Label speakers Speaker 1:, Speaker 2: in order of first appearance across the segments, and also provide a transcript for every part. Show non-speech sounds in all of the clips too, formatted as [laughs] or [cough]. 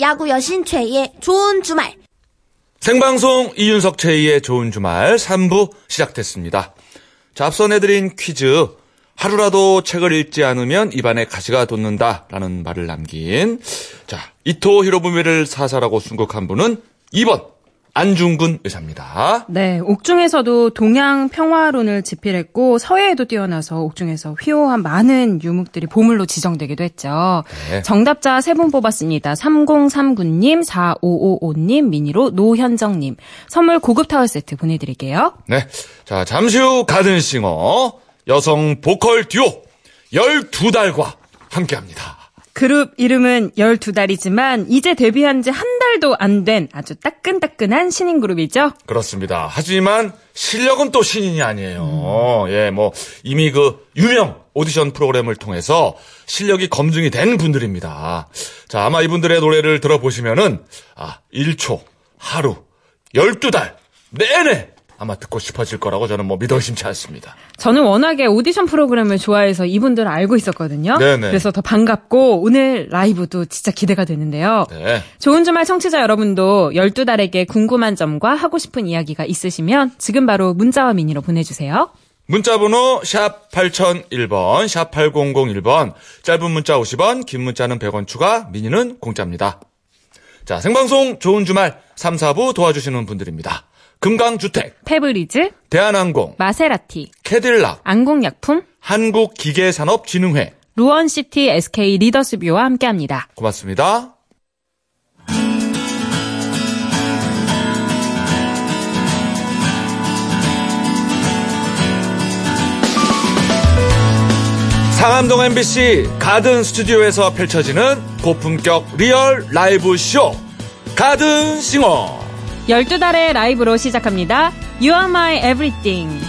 Speaker 1: 야구 여신 최희의 좋은 주말.
Speaker 2: 생방송 이윤석 최희의 좋은 주말 3부 시작됐습니다. 자, 앞서 내드린 퀴즈. 하루라도 책을 읽지 않으면 입안에 가시가 돋는다라는 말을 남긴 자 이토 히로부미를 사살하고 순국한 분은 2번 안중근 의사입니다.
Speaker 3: 네, 옥중에서도 동양 평화론을 집필했고 서예에도 뛰어나서 옥중에서 휘호한 많은 유목들이 보물로 지정되기도 했죠. 네. 정답자 세 분 뽑았습니다. 3039님, 4555님, 미니로 노현정님. 선물 고급 타월 세트 보내드릴게요.
Speaker 2: 네, 자 잠시 후 가든싱어 여성 보컬 듀오 12달과 함께합니다.
Speaker 3: 그룹 이름은 12달이지만 이제 데뷔한 지 한 달도 안 된 아주 따끈따끈한 신인 그룹이죠.
Speaker 2: 그렇습니다. 하지만 실력은 또 신인이 아니에요. 음. 예, 뭐 이미 그 유명 오디션 프로그램을 통해서 실력이 검증이 된 분들입니다. 자, 아마 이분들의 노래를 들어보시면은 아, 1초, 하루, 12달 내내 아마 듣고 싶어질 거라고 저는 뭐 믿어 의심치 않습니다.
Speaker 3: 저는 워낙에 오디션 프로그램을 좋아해서 이분들을 알고 있었거든요. 네네. 그래서 더 반갑고 오늘 라이브도 진짜 기대가 되는데요. 네. 좋은 주말 청취자 여러분도 12달에게 궁금한 점과 하고 싶은 이야기가 있으시면 지금 바로 문자와 미니로 보내주세요.
Speaker 2: 문자번호 샵 8001번, 샵 8001번, 짧은 문자 50원, 긴 문자는 100원 추가, 미니는 공짜입니다. 자, 생방송 좋은 주말 3, 4부 도와주시는 분들입니다. 금강주택,
Speaker 3: 페브리즈,
Speaker 2: 대한항공,
Speaker 3: 마세라티,
Speaker 2: 캐딜락,
Speaker 3: 안국약품,
Speaker 2: 한국기계산업진흥회,
Speaker 3: 루원시티 SK 리더스뷰와 함께합니다.
Speaker 2: 고맙습니다. 상암동 MBC 가든 스튜디오에서 펼쳐지는 고품격 리얼 라이브 쇼 가든 싱어
Speaker 3: 12달의 라이브로 시작합니다. You are my everything.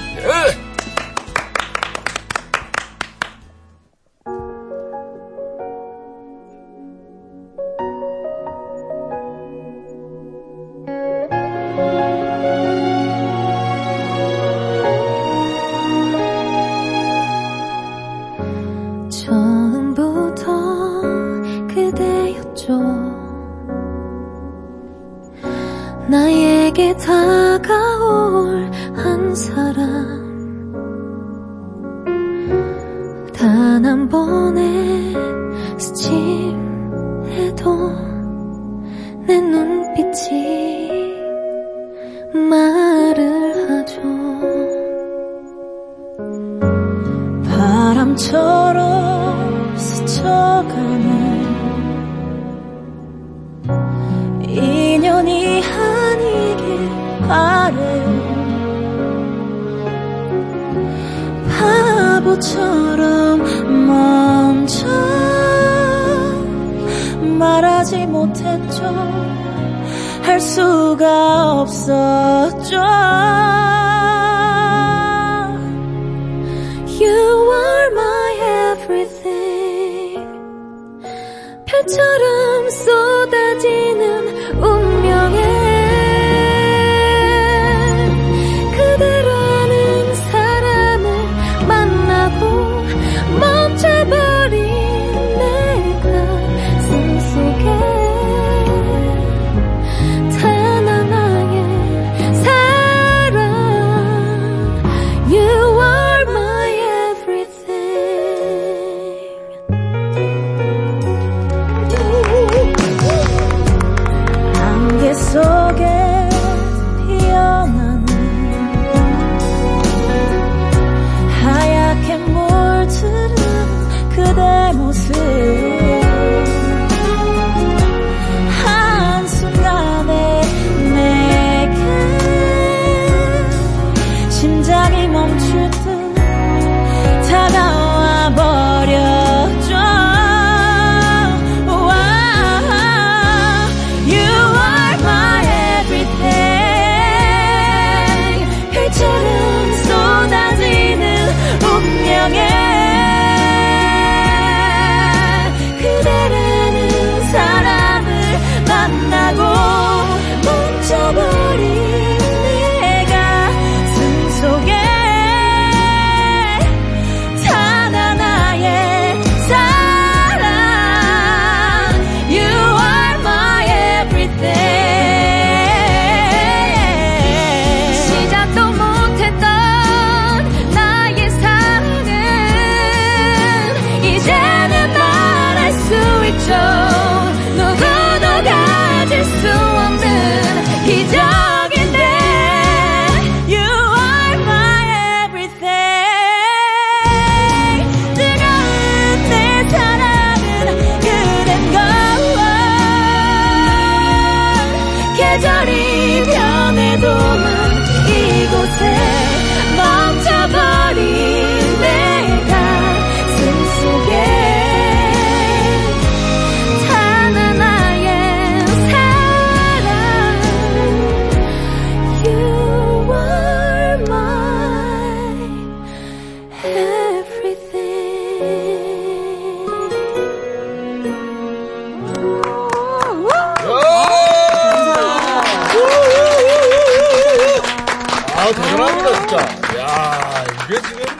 Speaker 2: 지금,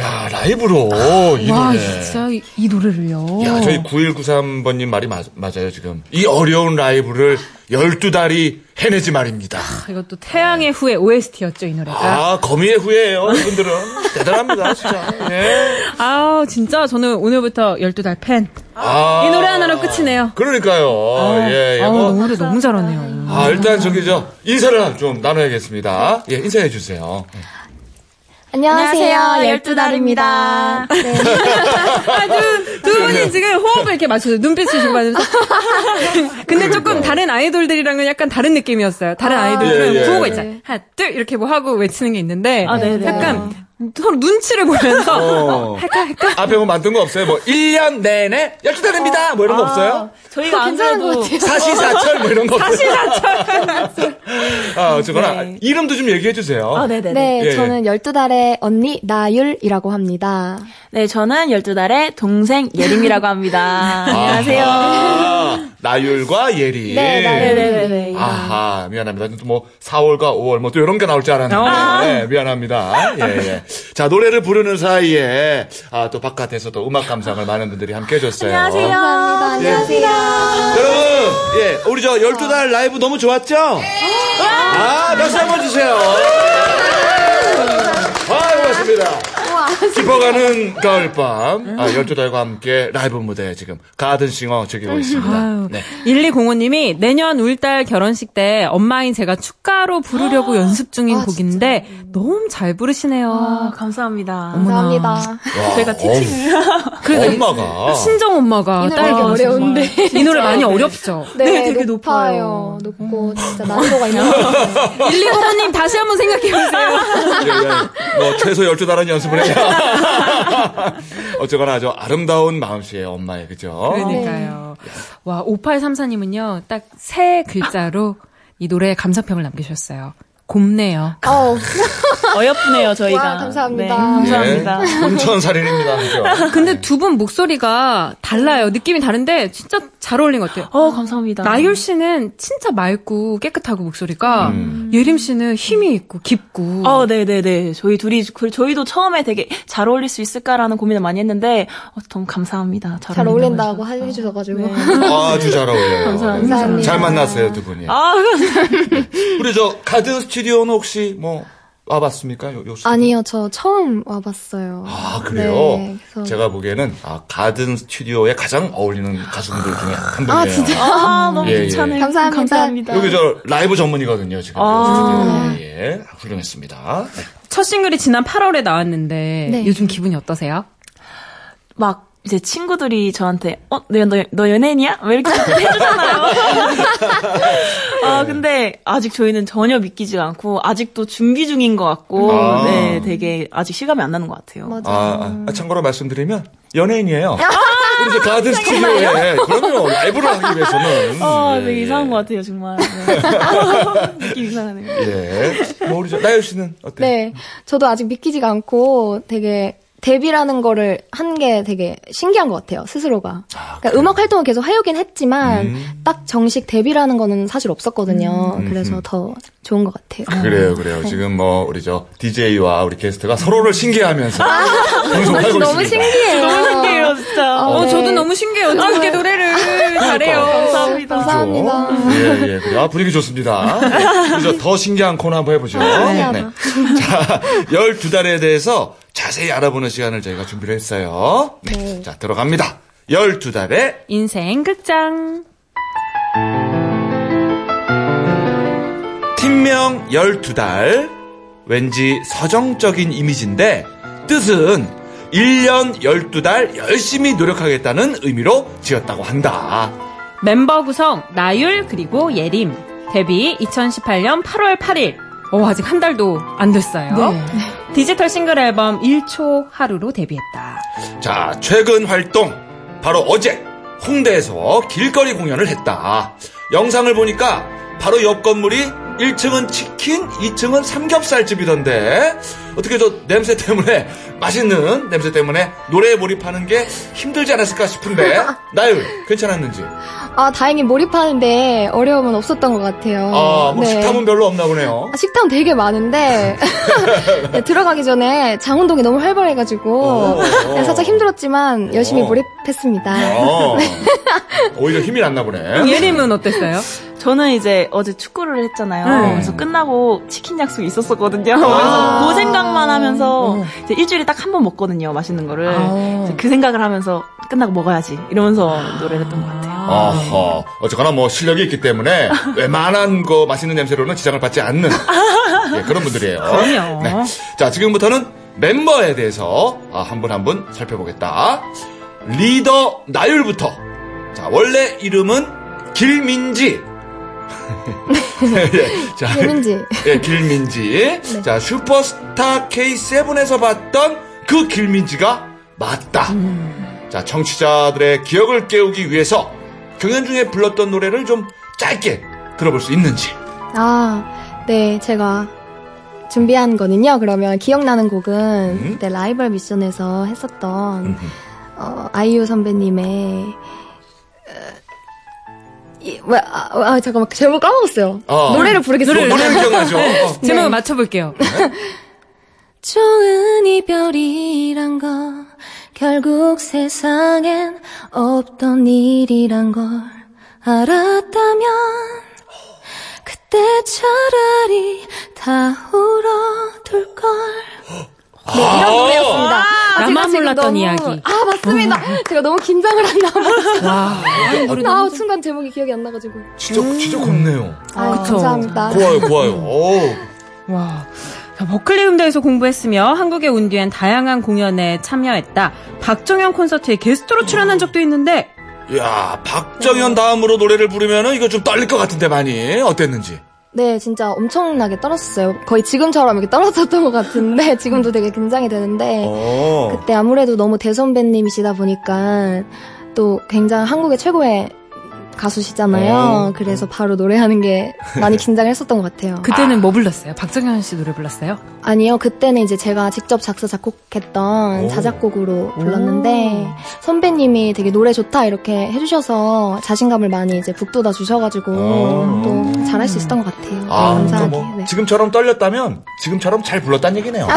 Speaker 2: 야 라이브로 이
Speaker 3: 와,
Speaker 2: 노래.
Speaker 3: 진짜 이, 이 노래를요.
Speaker 2: 야, 저희 9193번님 말이 맞, 맞아요, 지금. 이 어려운 라이브를 12달이 해내지 말입니다.
Speaker 3: 이것도 태양의 후예 OST였죠, 이 노래가.
Speaker 2: 아, 거미의 후예예요, 이분들은. 대단합니다, 진짜. 예.
Speaker 3: 아, 진짜 저는 오늘부터 12달 팬.
Speaker 2: 아.
Speaker 3: 이 노래 하나로 끝이네요.
Speaker 2: 그러니까요. 예, 예.
Speaker 3: 아,
Speaker 2: 뭐.
Speaker 3: 노래 너무 잘하네요.
Speaker 2: 아, 일단 저기 저 인사를 좀 나눠야겠습니다. 예, 인사해 주세요.
Speaker 1: 안녕하세요. 열두 달입니다. 네. [laughs]
Speaker 3: 아, 두, 두 분이 지금 호흡을 이렇게 맞춰서 눈빛을 주고 받으면서. [laughs] 근데 조금 다른 아이돌들이랑은 약간 다른 느낌이었어요. 다른 아, 이돌들은
Speaker 2: 예, 예.
Speaker 3: 구호가 있잖아요. 하나, 둘, 이렇게 뭐 하고 외치는 게 있는데.
Speaker 4: 아, 네네.
Speaker 3: 약간 서로 눈치를 보면서.
Speaker 2: 어.
Speaker 3: 할까, 할까?
Speaker 2: 앞에 뭐 만든 거 없어요? 뭐 1년 내내 12달입니다. 뭐 이런 거 없어요?
Speaker 4: 저희가 안 그래도
Speaker 2: 사시사철 뭐 이런 거 없어요?
Speaker 3: 사시사철.
Speaker 2: 아, 어쨌거나
Speaker 4: 네.
Speaker 2: 이름도 좀 얘기해 주세요.
Speaker 4: 아, 네네네.
Speaker 5: 네,
Speaker 2: 예, 예.
Speaker 5: 저는 12달의 언니 나율이라고 합니다.
Speaker 4: 네, 저는 12달의 동생 예림이라고 합니다. 안녕하세요.
Speaker 2: 아, 나율과 예리.
Speaker 5: 네, 나율.
Speaker 4: 네네네.
Speaker 2: 아하, 미안합니다. 또 뭐 4월과 5월 뭐 또 이런 게 나올 줄 알았는데 네, 미안합니다. 예, 예. 자, 노래를 부르는 사이에 아, 또 바깥에서 또 음악 감상을 많은 분들이 함께 해 줬어요.
Speaker 4: 안녕하세요.
Speaker 5: 감사합니다. 안녕하세요.
Speaker 2: 여러분, 예, 우리 저 12달 라이브 너무 좋았죠? 아, 박수 한번 주세요. 아, 고맙습니다. [laughs] 깊어가는 가을 밤. 아, 12달과 함께 라이브 무대 지금 가든싱어 즐기고 있습니다. 네.
Speaker 3: 1205님이 내년 울달 결혼식 때 엄마인 제가 축가로 부르려고 연습 중인 곡인데 너무 잘 부르시네요.
Speaker 4: 아, 감사합니다.
Speaker 5: 감사합니다.
Speaker 2: 와,
Speaker 4: 저희가 티칭을. [laughs]
Speaker 2: 그러니까 엄마가.
Speaker 3: 친정 엄마가 이딸
Speaker 5: 노래
Speaker 3: 결혼식.
Speaker 5: 어려운데.
Speaker 3: 이 노래 많이 어렵죠.
Speaker 5: 네,
Speaker 4: 네, 되게
Speaker 5: 높아요. 높고 진짜 난이도가 있는 것 같아요. [laughs]
Speaker 3: 1205님 다시 한번 생각해 보세요.
Speaker 2: 예, 예. 뭐 최소 12달은 연습을 해야. [laughs] 어쩌거나 아주 아름다운 마음씨예요, 엄마의. 그죠?
Speaker 3: 그러니까요. 와, 5834님은요, 딱 세 글자로 이 노래에 감상평을 남기셨어요. 곱네요.
Speaker 5: 어우, [laughs]
Speaker 4: 어여쁘네요, 저희가.
Speaker 5: 와, 감사합니다.
Speaker 4: 네, 감사합니다.
Speaker 2: 예. 금천살인입니다. 그죠?
Speaker 3: 근데 두 분 목소리가 달라요. 느낌이 다른데 진짜 잘 어울린 것 같아요.
Speaker 4: 어, 감사합니다.
Speaker 3: 나율 씨는 진짜 맑고 깨끗하고 목소리가
Speaker 2: 음.
Speaker 3: 예림 씨는 힘이 있고 깊고
Speaker 4: 어, 네 네 네. 저희 둘이, 그, 저희도 처음에 되게 잘 어울릴 수 있을까라는 고민을 많이 했는데, 어, 너무 감사합니다. 잘,
Speaker 5: 잘
Speaker 4: 어울린다고
Speaker 5: 어울린다고
Speaker 4: 해주셔서.
Speaker 5: 해주셔 가지고.
Speaker 4: 네.
Speaker 2: 아주 잘 어울려요.
Speaker 4: 감사합니다. [laughs]
Speaker 5: 감사합니다.
Speaker 2: 잘 만났어요, 두 분이.
Speaker 4: 아,
Speaker 2: 우리 저 가드 스튜 디오는 혹시 뭐 와봤습니까? 요, 요
Speaker 5: 아니요, 저 처음 와봤어요.
Speaker 2: 아, 그래요?
Speaker 5: 네, 그래서-
Speaker 2: 제가 보기에는 아, 가든 스튜디오에 가장 어울리는 가수분들 중에 한 분이에요.
Speaker 5: 아, 진짜?
Speaker 4: 아, 너무
Speaker 2: 예, 예.
Speaker 4: 괜찮아요.
Speaker 5: 감사합니다.
Speaker 4: 감사합니다.
Speaker 2: 여기 저 라이브 전문이거든요, 지금.
Speaker 4: 아.
Speaker 2: 스튜디오. 예, 예. 훌륭했습니다. 네.
Speaker 3: 첫 싱글이 지난 8월에 나왔는데
Speaker 5: 네.
Speaker 3: 요즘 기분이 어떠세요?
Speaker 4: 막 이제 친구들이 저한테 어, 너, 너, 너 연예인이야? 왜 이렇게 해주잖아요. [laughs] 아 근데 아직 저희는 전혀 믿기지가 않고 아직도 준비 중인 것 같고
Speaker 2: 아.
Speaker 4: 네 되게 아직 실감이 안 나는 것 같아요.
Speaker 5: 맞아.
Speaker 2: 아, 아, 참고로 말씀드리면 연예인이에요. 우리 저 가든 스튜디오에 그럼요 라이브를 하기 위해서는
Speaker 4: 아
Speaker 2: 예,
Speaker 4: 되게
Speaker 2: 예.
Speaker 4: 이상한 것 같아요 정말. 네. [laughs] 느낌 이상하네요.
Speaker 2: 예. 뭐 우리 저 나연 씨는 어때요?
Speaker 5: 네, 저도 아직 믿기지가 않고 되게 데뷔라는 거를 한 게 되게 신기한 것 같아요, 스스로가. 그러니까 음악 활동을 계속 해오긴 했지만,
Speaker 2: 음.
Speaker 5: 딱 정식 데뷔라는 거는 사실 없었거든요. 그래서 더 좋은 것 같아요.
Speaker 2: 그래요, 그래요. 지금 뭐 우리 저 DJ와 우리 게스트가 서로를 신기해하면서 방송을 하고
Speaker 5: 너무
Speaker 2: 있습니다.
Speaker 5: 신기해요.
Speaker 4: 너무 신기해요 진짜.
Speaker 3: 어,
Speaker 5: 네.
Speaker 3: 저도 너무 신기해요. 이렇게 노래를 잘해요.
Speaker 4: 감사합니다.
Speaker 5: 감사합니다.
Speaker 2: 예, 예. 그래. 아, 분위기 좋습니다. 네. 그래서 더 신기한 코너 한번 해보죠.
Speaker 5: 신기하다.
Speaker 2: 자, [laughs] 12달에 대해서 자세히 알아보는 시간을 저희가 준비를 했어요. 네.
Speaker 5: 네.
Speaker 2: 자, 들어갑니다. 12달에
Speaker 3: 인생 극장.
Speaker 2: 팀명 12달. 왠지 서정적인 이미지인데, 뜻은 1년 12달 열심히 노력하겠다는 의미로 지었다고 한다.
Speaker 3: 멤버 구성 나율 그리고 예림. 데뷔 2018년 8월 8일. 어, 아직 한 달도 안 됐어요. 디지털 싱글 앨범 1초 하루로 데뷔했다.
Speaker 2: 자, 최근 활동. 바로 어제 홍대에서 길거리 공연을 했다. 영상을 보니까 바로 옆 건물이 1층은 치킨, 2층은 삼겹살집이던데 어떻게 저 냄새 때문에 [laughs] 맛있는 냄새 때문에 노래에 몰입하는 게 힘들지 않았을까 싶은데 [laughs] 나율 괜찮았는지?
Speaker 5: 아, 다행히 몰입하는데 어려움은 없었던 것 같아요.
Speaker 2: 아, 뭐
Speaker 5: 네.
Speaker 2: 식탐은 별로 없나 보네요.
Speaker 5: 아, 식당 되게 많은데 [laughs] [laughs] 네, 들어가기 전에 장운동이 너무 활발해가지고
Speaker 2: 오.
Speaker 5: 네, 살짝 힘들었지만 열심히
Speaker 2: 오.
Speaker 5: 몰입했습니다.
Speaker 2: 어, [laughs] 오히려 힘이 났나 보네.
Speaker 3: 예림은 어땠어요?
Speaker 4: 저는 이제 어제 축구를 했잖아요.
Speaker 3: 네.
Speaker 4: 그래서 끝나고 치킨 약속이 있었었거든요. 그래서 그 생각만 하면서 이제 일주일에 딱 한 번 먹거든요. 맛있는 거를. 그래서 그 생각을 하면서 끝나고 먹어야지 이러면서 노래를 했던 것 같아요.
Speaker 2: 어허, 어쨌거나 뭐 실력이 있기 때문에 [laughs] 웬만한 거 맛있는 냄새로는 지장을 받지 않는 예, 그런 분들이에요.
Speaker 3: 그럼요.
Speaker 2: 네. 자, 지금부터는 멤버에 대해서 아, 한분 한 분 살펴보겠다. 리더 나율부터. 자, 원래 이름은 길민지. [laughs] 예, 자,
Speaker 5: 예민지.
Speaker 2: 예, 길민지. 자, 슈퍼스타 K7에서 봤던 그 길민지가 맞다. 자, 청취자들의 기억을 깨우기 위해서 경연 중에 불렀던 노래를 좀 짧게 들어볼 수 있는지.
Speaker 5: 아, 네, 제가 준비한 거는요. 그러면 기억나는 곡은
Speaker 2: 음?
Speaker 5: 그때 라이벌 미션에서 했었던
Speaker 2: 음.
Speaker 5: 어, 아이유 선배님의 어, 이, 왜, 아, 아, 잠깐만 제목 까먹었어요.
Speaker 2: 아.
Speaker 5: 노래를 부르겠습니다.
Speaker 2: 노래는 [laughs] 기억나죠? 어.
Speaker 3: 제목을 맞춰볼게요. [laughs]
Speaker 5: 좋은 이별이란 거 결국 세상엔 없던 일이란 걸 알았다면 그때 차라리 다 울어둘 걸. 네, 이런 노래였습니다. 아,
Speaker 3: 나만 몰랐던
Speaker 5: 너무-
Speaker 3: 이야기.
Speaker 5: 아, 맞습니다. 제가 너무 긴장을 했나 봐요.
Speaker 3: 와.
Speaker 5: 아, 순간 제목이 기억이 안 나가지고.
Speaker 2: 진짜, 진짜 곱네요.
Speaker 5: 아,
Speaker 3: 그쵸.
Speaker 5: 감사합니다.
Speaker 2: 고와요, 고와요. [laughs] 오.
Speaker 3: 와. 자, 버클리 음대에서 공부했으며 한국에 온 뒤엔 다양한 공연에 참여했다. 박정현 콘서트에 게스트로 출연한 적도 있는데
Speaker 2: 야 박정현 다음으로 노래를 부르면은 이거 좀 떨릴 것 같은데 많이. 어땠는지.
Speaker 5: 네, 진짜 엄청나게 떨었어요. 거의 지금처럼 이렇게 떨었었던 것 같은데, [laughs] 지금도 되게 긴장이 되는데,
Speaker 2: 어.
Speaker 5: 그때 아무래도 너무 대선배님이시다 보니까, 또 굉장히 한국의 최고의 가수시잖아요.
Speaker 2: 어.
Speaker 5: 그래서 바로 노래하는 게 많이 긴장을 했었던 것 같아요.
Speaker 3: 그때는 뭐 불렀어요? 박정현 씨 노래 불렀어요?
Speaker 5: 아니요, 그때는 이제 제가 직접 작사, 작곡했던
Speaker 2: 오.
Speaker 5: 자작곡으로 불렀는데, 선배님이 되게 노래 좋다 이렇게 해주셔서 자신감을 많이 이제 북돋아 주셔가지고,
Speaker 2: 오.
Speaker 5: 또 잘할 수 있었던 것 같아요.
Speaker 2: 아, 그러니까
Speaker 5: 감사하게.
Speaker 2: 뭐
Speaker 5: 네.
Speaker 2: 지금처럼 떨렸다면 지금처럼 잘 불렀다는 얘기네요. [laughs]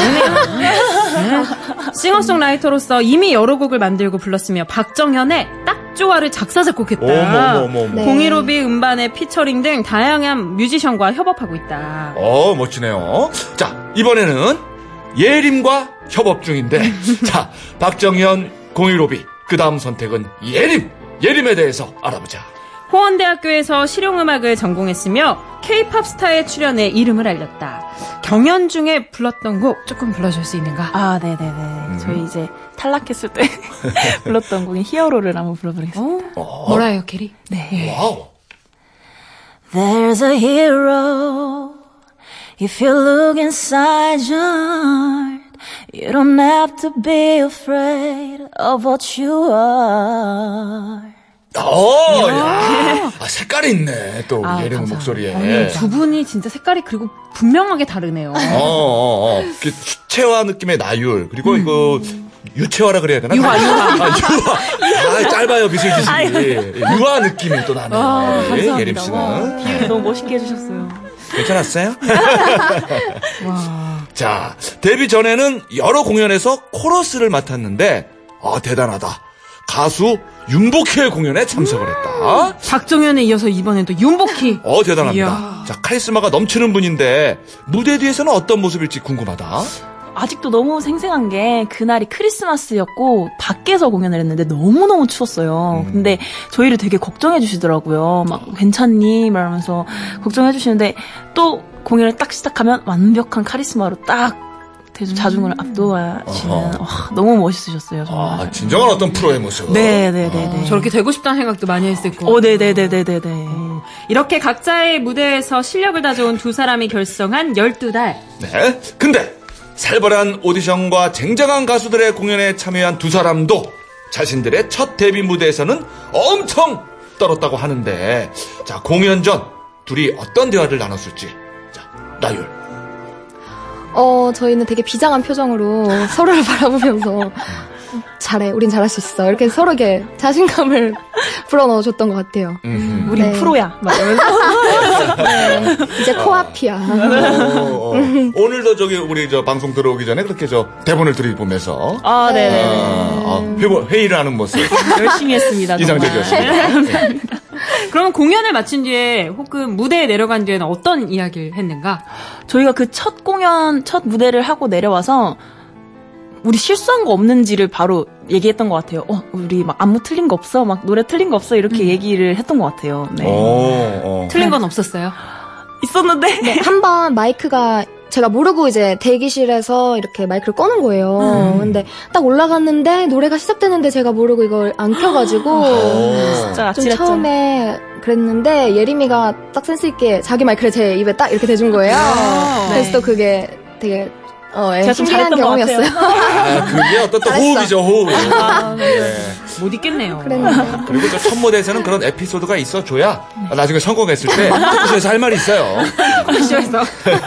Speaker 3: 싱어송라이터로서 이미 여러 곡을 만들고 불렀으며 박정현의 딱 좋아를 작사 작곡했다.
Speaker 2: 어머, 어머, 어머.
Speaker 5: 네.
Speaker 3: 공일오비 음반의 피처링 등 다양한 뮤지션과 협업하고 있다.
Speaker 2: 어, 멋지네요. 자, 이번에는 예림과 협업 중인데, [laughs] 자, 박정현, 공일오비, 그 다음 선택은 예림! 예림에 대해서 알아보자.
Speaker 3: 호원대학교에서 실용음악을 전공했으며 K-팝 스타에 출연해 이름을 알렸다. 경연 중에 불렀던 곡 조금 불러줄 수 있는가?
Speaker 4: 아, 네네네. 저희 이제 탈락했을 때 [laughs] 불렀던 곡인 Hero를 한번 불러보겠습니다.
Speaker 3: 어? 머라이어 캐리?
Speaker 4: 네.
Speaker 2: 와우.
Speaker 4: There's a hero. If you look inside your heart, you don't have to be afraid of what you are.
Speaker 2: 어, 야. 아, 색깔이 있네, 또,
Speaker 3: 아, 감사합니다.
Speaker 2: 목소리에.
Speaker 3: 아니, 두 분이 진짜 색깔이 그리고 분명하게 다르네요.
Speaker 2: 어, 어, 어. 그 수채화 느낌의 나율, 그리고 이거, 유채화라 그래야 되나?
Speaker 3: 유화, 유화.
Speaker 2: 아, 유화. 아, 짧아요, 미술 지식이. 유화 느낌이 또 나네요.
Speaker 3: 아, 감사합니다.
Speaker 2: 예림 씨는.
Speaker 4: 비율이 너무 멋있게 해주셨어요.
Speaker 2: 괜찮았어요? [laughs] 자, 데뷔 전에는 여러 공연에서 코러스를 맡았는데, 아, 대단하다. 가수 윤복희의 공연에 참석을 했다.
Speaker 3: 박정현에 이어서 이번엔 또 윤복희.
Speaker 2: 어, 대단합니다.
Speaker 3: 이야.
Speaker 2: 자, 카리스마가 넘치는 분인데, 무대 뒤에서는 어떤 모습일지 궁금하다.
Speaker 4: 아직도 너무 생생한 게 그날이 크리스마스였고 밖에서 공연을 했는데 너무너무 추웠어요. 근데 저희를 되게 걱정해 주시더라고요. 막 괜찮니? 말하면서 걱정해 주시는데 또 공연을 딱 시작하면 완벽한 카리스마로 딱 대중 자중을 압도하시는
Speaker 2: 어허.
Speaker 4: 와, 너무 멋있으셨어요. 정말.
Speaker 2: 아, 진정한 어떤 프로의 모습.
Speaker 4: 네네네네.
Speaker 3: 저렇게 되고 싶다는 생각도 많이 했을 거고.
Speaker 4: 오, 네네네네네네.
Speaker 3: 이렇게 각자의 무대에서 실력을 다져온 두 사람이 결성한 12달.
Speaker 2: 네. 근데, 살벌한 오디션과 쟁쟁한 가수들의 공연에 참여한 두 사람도 자신들의 첫 데뷔 무대에서는 엄청 떨었다고 하는데, 자, 공연 전 둘이 어떤 대화를 나눴을지 나율.
Speaker 5: 어, 저희는 되게 비장한 표정으로 서로를 [laughs] 바라보면서 잘해, 우린 잘할 수 있어. 이렇게 서로에게 자신감을 [laughs] 불어넣어 줬던 것 같아요.
Speaker 2: 음.
Speaker 4: 우린
Speaker 5: 네.
Speaker 4: 프로야. 막.
Speaker 5: 네, 이제 코앞이야.
Speaker 2: 어, 어. 오늘도 저기 우리 저 방송 들어오기 전에 그렇게 저 대본을 들이보면서
Speaker 4: 아, 네네.
Speaker 2: 아, 아, 회의, 회의 를 하는 모습
Speaker 4: 열심히 했습니다.
Speaker 2: 이상적이었습니다. 네.
Speaker 3: 그러면 공연을 마친 뒤에 혹은 무대에 내려간 뒤에는 어떤 이야기를 했는가?
Speaker 4: 저희가 그 첫 공연, 첫 무대를 하고 내려와서 우리 실수한 거 없는지를 바로 얘기했던 것 같아요. 어, 우리 막 안무 틀린 거 없어? 막 노래 틀린 거 없어? 이렇게 얘기를 했던 것 같아요. 네.
Speaker 2: 오, 어.
Speaker 3: 틀린 건 없었어요.
Speaker 4: 있었는데.
Speaker 5: 네, 한번 마이크가 제가 모르고 이제 대기실에서 이렇게 마이크를 꺼는 거예요. 근데 딱 올라갔는데 노래가 시작되는데 제가 모르고 이걸 안 켜가지고
Speaker 2: 오.
Speaker 4: 진짜
Speaker 5: 좀. 처음에 그랬는데 예림이가 딱 센스 있게 자기 마이크를 제 입에 딱 이렇게 대준 거예요. 그래서 또 그게 되게 어, 예,
Speaker 4: 제가 좀 잘했던 것
Speaker 5: 경험이었어요.
Speaker 2: 아, 그게 어떤 또. 호흡이죠, 호흡. 예.
Speaker 3: 못 있겠네요.
Speaker 5: 그랬는데
Speaker 2: 그리고 저첫 무대에서는 그런 에피소드가 있어줘야 나중에 성공했을 때 그래서 할 말이 있어요.
Speaker 3: 쇼에서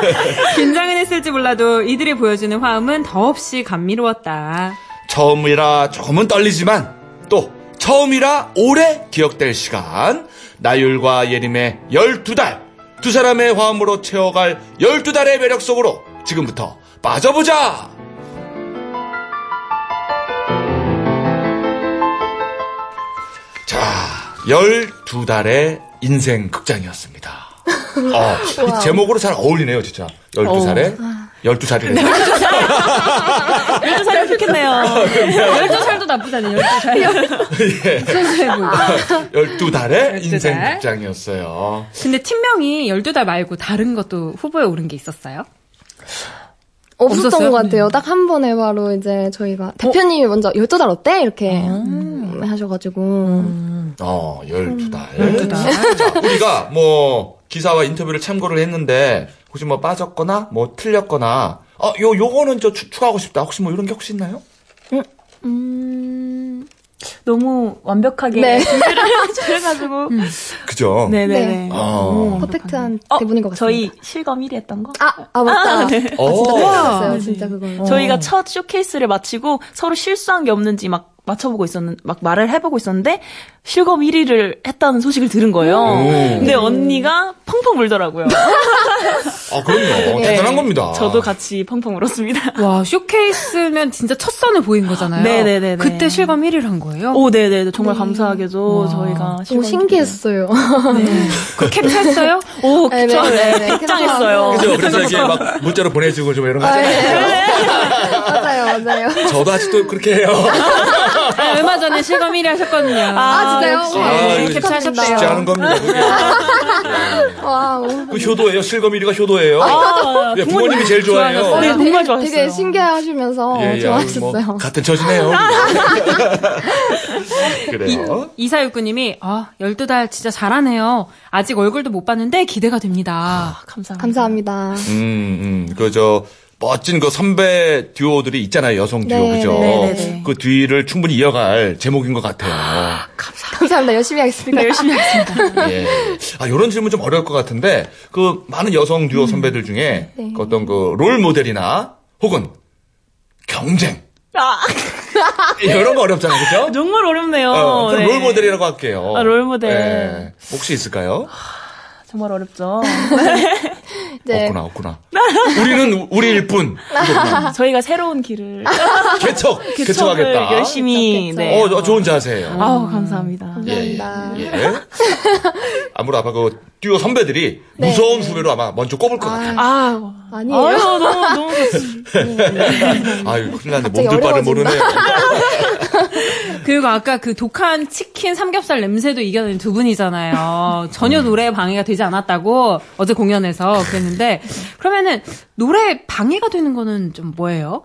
Speaker 3: [laughs] 긴장은 했을지 몰라도 이들이 보여주는 화음은 더없이 감미로웠다.
Speaker 2: 처음이라 조금은 떨리지만 또 처음이라 오래 기억될 시간 나율과 예림의 12달 두 사람의 화음으로 채워갈 12달의 매력 속으로 지금부터 빠져보자 자 12달의 인생 극장이었습니다 어, 이 제목으로 잘 어울리네요 진짜 12살에 12살이네
Speaker 4: 12살이 좋겠네요.
Speaker 3: 12살도 나쁘지 않아요, 12살.
Speaker 2: 예.
Speaker 3: 순수해 보이고.
Speaker 2: 12달의 인생
Speaker 3: 12달.
Speaker 2: 극장이었어요
Speaker 3: 근데 팀명이 12달 말고 다른 것도 후보에 오른 게 있었어요?
Speaker 5: 없었던
Speaker 3: 없었어요?
Speaker 5: 것 같아요. 딱 한 번에 바로 이제 저희가 대표님이 먼저 12달 어때? 이렇게 음, 하셔가지고
Speaker 2: 어, 12달.
Speaker 3: 12달.
Speaker 2: 자, 우리가 뭐 기사와 인터뷰를 참고를 했는데 혹시 뭐 빠졌거나 뭐 틀렸거나 어, 요 요거는 저 추, 추가하고 싶다. 혹시 뭐 이런 게 혹시 있나요?
Speaker 4: 음, 너무 완벽하게
Speaker 5: 네.
Speaker 4: 준비를 해가지고.
Speaker 2: 그죠?
Speaker 4: 네네네.
Speaker 5: 네.
Speaker 2: 어.
Speaker 5: 퍼펙트한
Speaker 4: 어,
Speaker 5: 대본인 것 같습니다.
Speaker 4: 저희 실검 1위 했던 거?
Speaker 5: 아, 아 맞다.
Speaker 4: 네.
Speaker 5: 아, 진짜
Speaker 2: 오.
Speaker 5: 좋았어요. 진짜 그거.
Speaker 4: 저희가 첫 쇼케이스를 마치고 서로 실수한 게 없는지 막 맞춰보고 있었는, 막 말을 해보고 있었는데 실검 1위를 했다는 소식을 들은 거예요. 근데 언니가 펑펑 울더라고요.
Speaker 2: 아, 그럼요. [laughs]
Speaker 4: 네.
Speaker 2: 대단한 겁니다.
Speaker 4: 저도 같이 펑펑 울었습니다.
Speaker 3: 와, 쇼케이스면 진짜 첫 선을 보인 거잖아요.
Speaker 4: 네네네네.
Speaker 3: 그때 실검 1위를 한 거예요?
Speaker 4: 오, 네네. 정말 감사하게도
Speaker 3: 와.
Speaker 4: 저희가
Speaker 5: 너무 신기했어요.
Speaker 3: 그 캡처했어요?
Speaker 4: 오,
Speaker 5: 네,
Speaker 4: 그쵸.
Speaker 5: 네, 네, 네.
Speaker 4: 입장했어요.
Speaker 2: 그죠? 그래서 이렇게 막 문자로 보내주고 좀 이런 거 하잖아요.
Speaker 5: 맞아요, 맞아요.
Speaker 2: 저도 아직도 그렇게 해요. [laughs]
Speaker 3: 아, 얼마 전에 실검 1위 하셨거든요.
Speaker 5: 아, 진짜요?
Speaker 2: 아,
Speaker 3: 네,
Speaker 2: 이거
Speaker 3: 캡처하셨대요.
Speaker 2: 쉽지 않은 겁니다. [laughs] 그 효도예요. 실검 1위가 효도예요.
Speaker 4: 아,
Speaker 2: 예, 부모님이 제일 좋아해요.
Speaker 4: 좋아하셨어요. 네, 정말 좋아했어요.
Speaker 5: 되게 신기해하시면서
Speaker 2: 예, 예, 아유,
Speaker 5: 좋아하셨어요.
Speaker 2: 뭐 같은 처지네요. [laughs] 그래요.
Speaker 3: 이사육구님이 아 12달 진짜 잘하네요. 아직 얼굴도 못 봤는데 기대가 됩니다.
Speaker 4: 감사합니다.
Speaker 5: 감사합니다.
Speaker 2: 음, 음, 그, 저, 멋진 그 선배 듀오들이 있잖아요. 여성 듀오,
Speaker 5: 네,
Speaker 2: 그죠?
Speaker 4: 네, 네, 네.
Speaker 2: 그 뒤를 충분히 이어갈 제목인 것 같아요.
Speaker 5: 감사합니다. 열심히 하겠습니다.
Speaker 4: 네, 열심히 하겠습니다. [laughs]
Speaker 2: 예. 아, 요런 질문 좀 어려울 것 같은데, 그, 많은 여성 듀오 선배들 중에,
Speaker 5: 네.
Speaker 2: 그 어떤 그, 롤 모델이나, 혹은, 경쟁.
Speaker 4: 아, [laughs]
Speaker 2: 이런 거 어렵잖아요. 그죠?
Speaker 4: 정말 어렵네요.
Speaker 2: 어, 그럼
Speaker 4: 네.
Speaker 2: 롤 모델이라고 할게요.
Speaker 4: 아, 롤 모델.
Speaker 2: 예. 혹시 있을까요?
Speaker 4: 정말 어렵죠. [laughs]
Speaker 5: 이제
Speaker 2: 없구나, 없구나. 우리는 우리일 뿐. [laughs]
Speaker 4: 저희가 새로운 길을 [laughs]
Speaker 2: 개척, 개척하겠다.
Speaker 4: 열심히.
Speaker 5: 개척,
Speaker 4: 네.
Speaker 2: 어, 저- 좋은 자세예요.
Speaker 4: 아우 감사합니다.
Speaker 2: 예,
Speaker 5: 감사합니다.
Speaker 2: 예. 예. 아무래도 아마 그 듀오 선배들이
Speaker 5: 네.
Speaker 2: 무서운 후배로 아마 먼저 꼽을 것 같아요.
Speaker 4: 아,
Speaker 5: 아니에요.
Speaker 4: 아유 너무 너무 좋습니다.
Speaker 2: 아유, 큰일 났네. 몸둘 바를. 모르네요. [laughs]
Speaker 3: 그리고 아까 그 독한 치킨 삼겹살 냄새도 이겨낸 두 분이잖아요. 전혀 노래에 방해가 되지 않았다고 어제 공연에서 그랬는데 그러면은 노래 방해가 되는 거는 좀 뭐예요?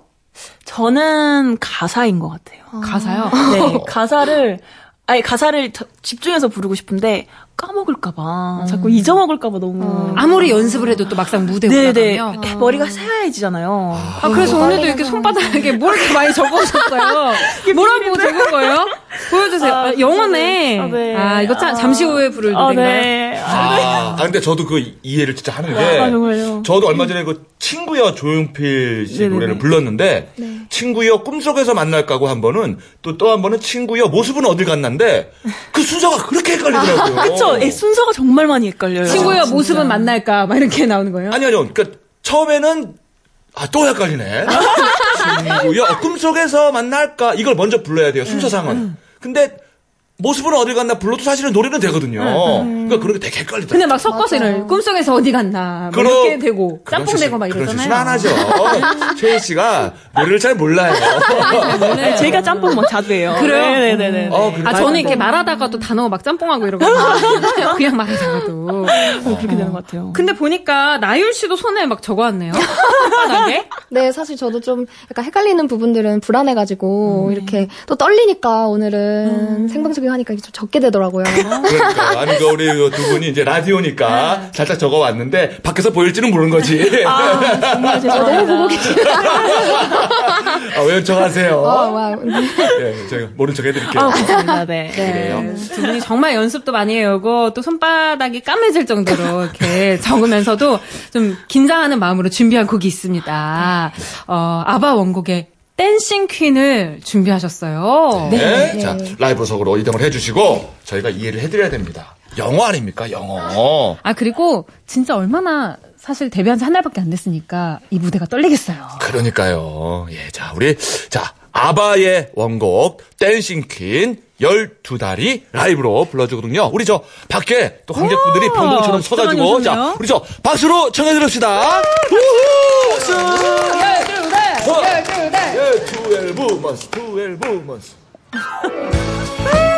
Speaker 4: 저는 가사인 것 같아요.
Speaker 3: 가사요?
Speaker 4: 네, [laughs] 가사를 아니 가사를 더 집중해서 부르고 싶은데 까먹을까봐 자꾸 잊어먹을까봐 너무.
Speaker 3: 아무리 연습을 해도 또 막상 무대 올라가면
Speaker 4: 머리가 새하얘지잖아요.
Speaker 3: 아, 그래서 오늘도 이렇게 손바닥에 뭘 이렇게 많이 적어오셨어요? [laughs] 뭐라고 적은 거예요? 보여주세요.
Speaker 4: 아,
Speaker 3: 아, 영어네.
Speaker 4: 아, 네.
Speaker 3: 아, 이거 참, 잠시 후에 부를
Speaker 4: 아,
Speaker 3: 노래인가요?
Speaker 4: 네.
Speaker 2: 아, 아, 근데 저도 그 이해를 진짜 하는 게.
Speaker 4: 아, 정말요?
Speaker 2: 저도 얼마 전에 그 친구여 조용필 씨
Speaker 4: 네네네.
Speaker 2: 노래를 불렀는데, 친구여 꿈속에서 만날까고 한 번은, 또 또 한 번은 친구여 모습은 어딜 갔는데, 그 순서가 그렇게 헷갈리더라고요.
Speaker 4: 그쵸. 애 순서가 정말 많이 헷갈려요.
Speaker 3: 친구야
Speaker 4: 진짜.
Speaker 3: 모습은 만날까 막 이렇게 나오는 거예요.
Speaker 2: 아니, 아니요. 그러니까 처음에는, 아, 또 헷갈리네. [laughs] 친구여, 어, 꿈속에서 만날까? 이걸 먼저 불러야 돼요, 순서상은. 근데, 모습은 어딜 갔나 불러도 사실은 노래는 되거든요. 그러니까 그런 게 되게 헷갈리더라고요.
Speaker 3: 근데 막 섞어서 이런 꿈속에서 어디 갔나 막
Speaker 2: 그러-
Speaker 3: 이렇게 되고 짬뽕 되고 막
Speaker 2: 짓은- 그런
Speaker 3: 이러잖아요.
Speaker 2: 안 하죠. [laughs] 최희 씨가 노래를 잘 몰라요.
Speaker 4: 네, 제가 짬뽕 막 자주 해요.
Speaker 3: 그래요?
Speaker 4: 네네네.
Speaker 2: 어, 그래.
Speaker 3: 아 저는 이렇게 말하다가도 단어 막 짬뽕하고 이러거든요. 그냥 말하다가도.
Speaker 4: 그렇게 되는 것 같아요.
Speaker 3: 근데 보니까 나율 씨도 손에 막 적어왔네요. [laughs]
Speaker 5: 네, 사실 저도 좀 약간 헷갈리는 부분들은 불안해가지고 이렇게 또 떨리니까 오늘은 생방송 이 하니까 이게 좀 적게 되더라고요.
Speaker 2: 그러니까 아니 그 우리 두 분이 이제 라디오니까 살짝 적어 왔는데 밖에서 보일지는 모르는 거지.
Speaker 4: 아, 정말 죄송합니다.
Speaker 5: 너무 보고 계시네요.
Speaker 2: 아, 왜 척하세요?
Speaker 5: 와, 와.
Speaker 2: 예, 제가 모른 척 해드릴게요.
Speaker 4: 아, 감사합니다. 네. [laughs]
Speaker 2: 그래요.
Speaker 3: 두 분이 정말 연습도 많이 해오고 또 손바닥이 까매질 정도로 이렇게 [laughs] 적으면서도 좀 긴장하는 마음으로 준비한 곡이 있습니다. 어, 아바 원곡의 댄싱 퀸을 준비하셨어요.
Speaker 2: 네. 자, 라이브석으로 이동을 해주시고 저희가 이해를 해드려야 됩니다. 영어 아닙니까? 영어.
Speaker 3: 아 그리고 진짜 얼마나 사실 데뷔한 지 한 달밖에 안 됐으니까 이 무대가 떨리겠어요.
Speaker 2: 그러니까요. 예, 자, 우리, 자, 아바의 원곡, 댄싱 퀸, 12달이 라이브로 불러주거든요. 우리 저, 밖에 또 관객분들이 병동처럼 서가지고. 자, 우리 저, 박수로 청해드립시다. 우후! 박수! 열두달! 열두엘 부먼스, 두엘 부먼스. 와!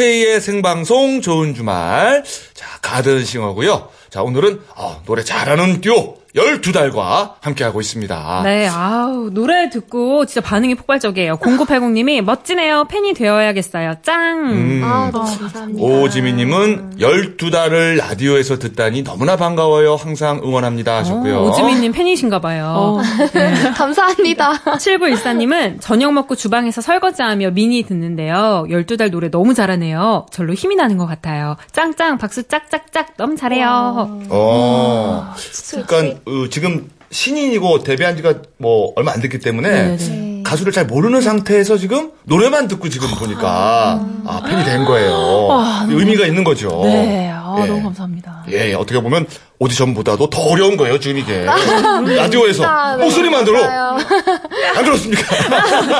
Speaker 2: 최희의 생방송 좋은 주말. 자, 가든싱어고요. 자, 오늘은 어, 노래 잘하는 듀오 12달과 함께하고 있습니다.
Speaker 3: 네, 아우, 노래 듣고 진짜 반응이 폭발적이에요. 0980님이 멋지네요. 팬이 되어야겠어요. 짱!
Speaker 2: 음.
Speaker 5: 아, 너무 감사합니다.
Speaker 2: 오지민님은 12달을 라디오에서 듣다니 너무나 반가워요. 항상 응원합니다. 하셨고요.
Speaker 3: 어, 오지민님 팬이신가 봐요. [laughs]
Speaker 5: 감사합니다.
Speaker 3: 7914님은 저녁 먹고 주방에서 설거지하며 미니 듣는데요. 12달 노래 너무 잘하네요. 절로 힘이 나는 것 같아요. 짱짱 박수 짝짝짝 너무 잘해요.
Speaker 2: 어. 그러니까 어, 지금 신인이고 데뷔한 지가 뭐 얼마 안 됐기 때문에
Speaker 5: 네.
Speaker 2: 가수를 잘 모르는 상태에서 지금 노래만 듣고 지금 보니까 아, 팬이 된 거예요. 의미가 있는 거죠.
Speaker 4: 네, 아,
Speaker 2: 예.
Speaker 4: 너무 감사합니다.
Speaker 2: 예, 어떻게 보면 오디션보다도 더 어려운 거예요, 지금 이게. 라디오에서
Speaker 5: 아, 네.
Speaker 2: 목소리만 들어. [laughs] 안 들었습니까?